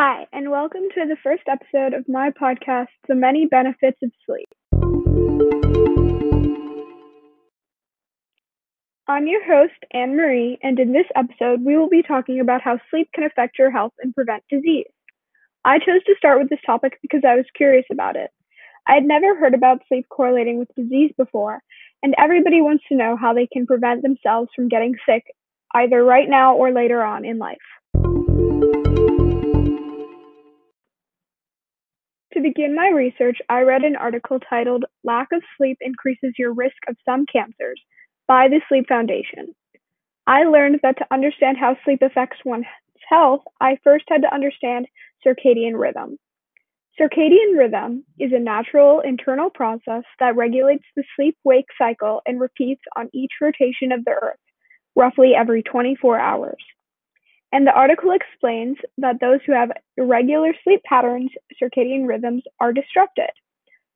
Hi, and welcome to the first episode of my podcast, The Many Benefits of Sleep. I'm your host, Anne Marie, and in this episode, we will be talking about how sleep can affect your health and prevent disease. I chose to start with this topic because I was curious about it. I had never heard about sleep correlating with disease before, and everybody wants to know how they can prevent themselves from getting sick either right now or later on in life. To begin my research, I read an article titled Lack of Sleep Increases Your Risk of Some Cancers by the Sleep Foundation. I learned that to understand how sleep affects one's health, I first had to understand circadian rhythm. Circadian rhythm is a natural internal process that regulates the sleep wake cycle and repeats on each rotation of the earth, roughly every 24 hours. And the article explains that those who have irregular sleep patterns, circadian rhythms, are disrupted,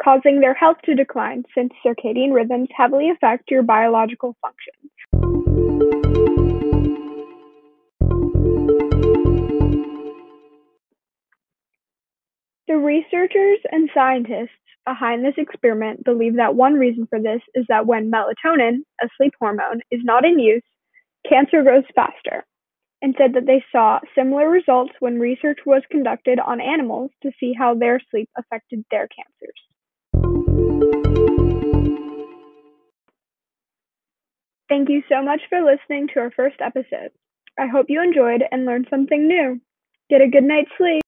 causing their health to decline since circadian rhythms heavily affect your biological functions. The researchers and scientists behind this experiment believe that one reason for this is that when melatonin, a sleep hormone, is not in use, cancer grows faster and said that they saw similar results when research was conducted on animals to see how their sleep affected their cancers. Thank you so much for listening to our first episode. I hope you enjoyed and learned something new. Get a good night's sleep.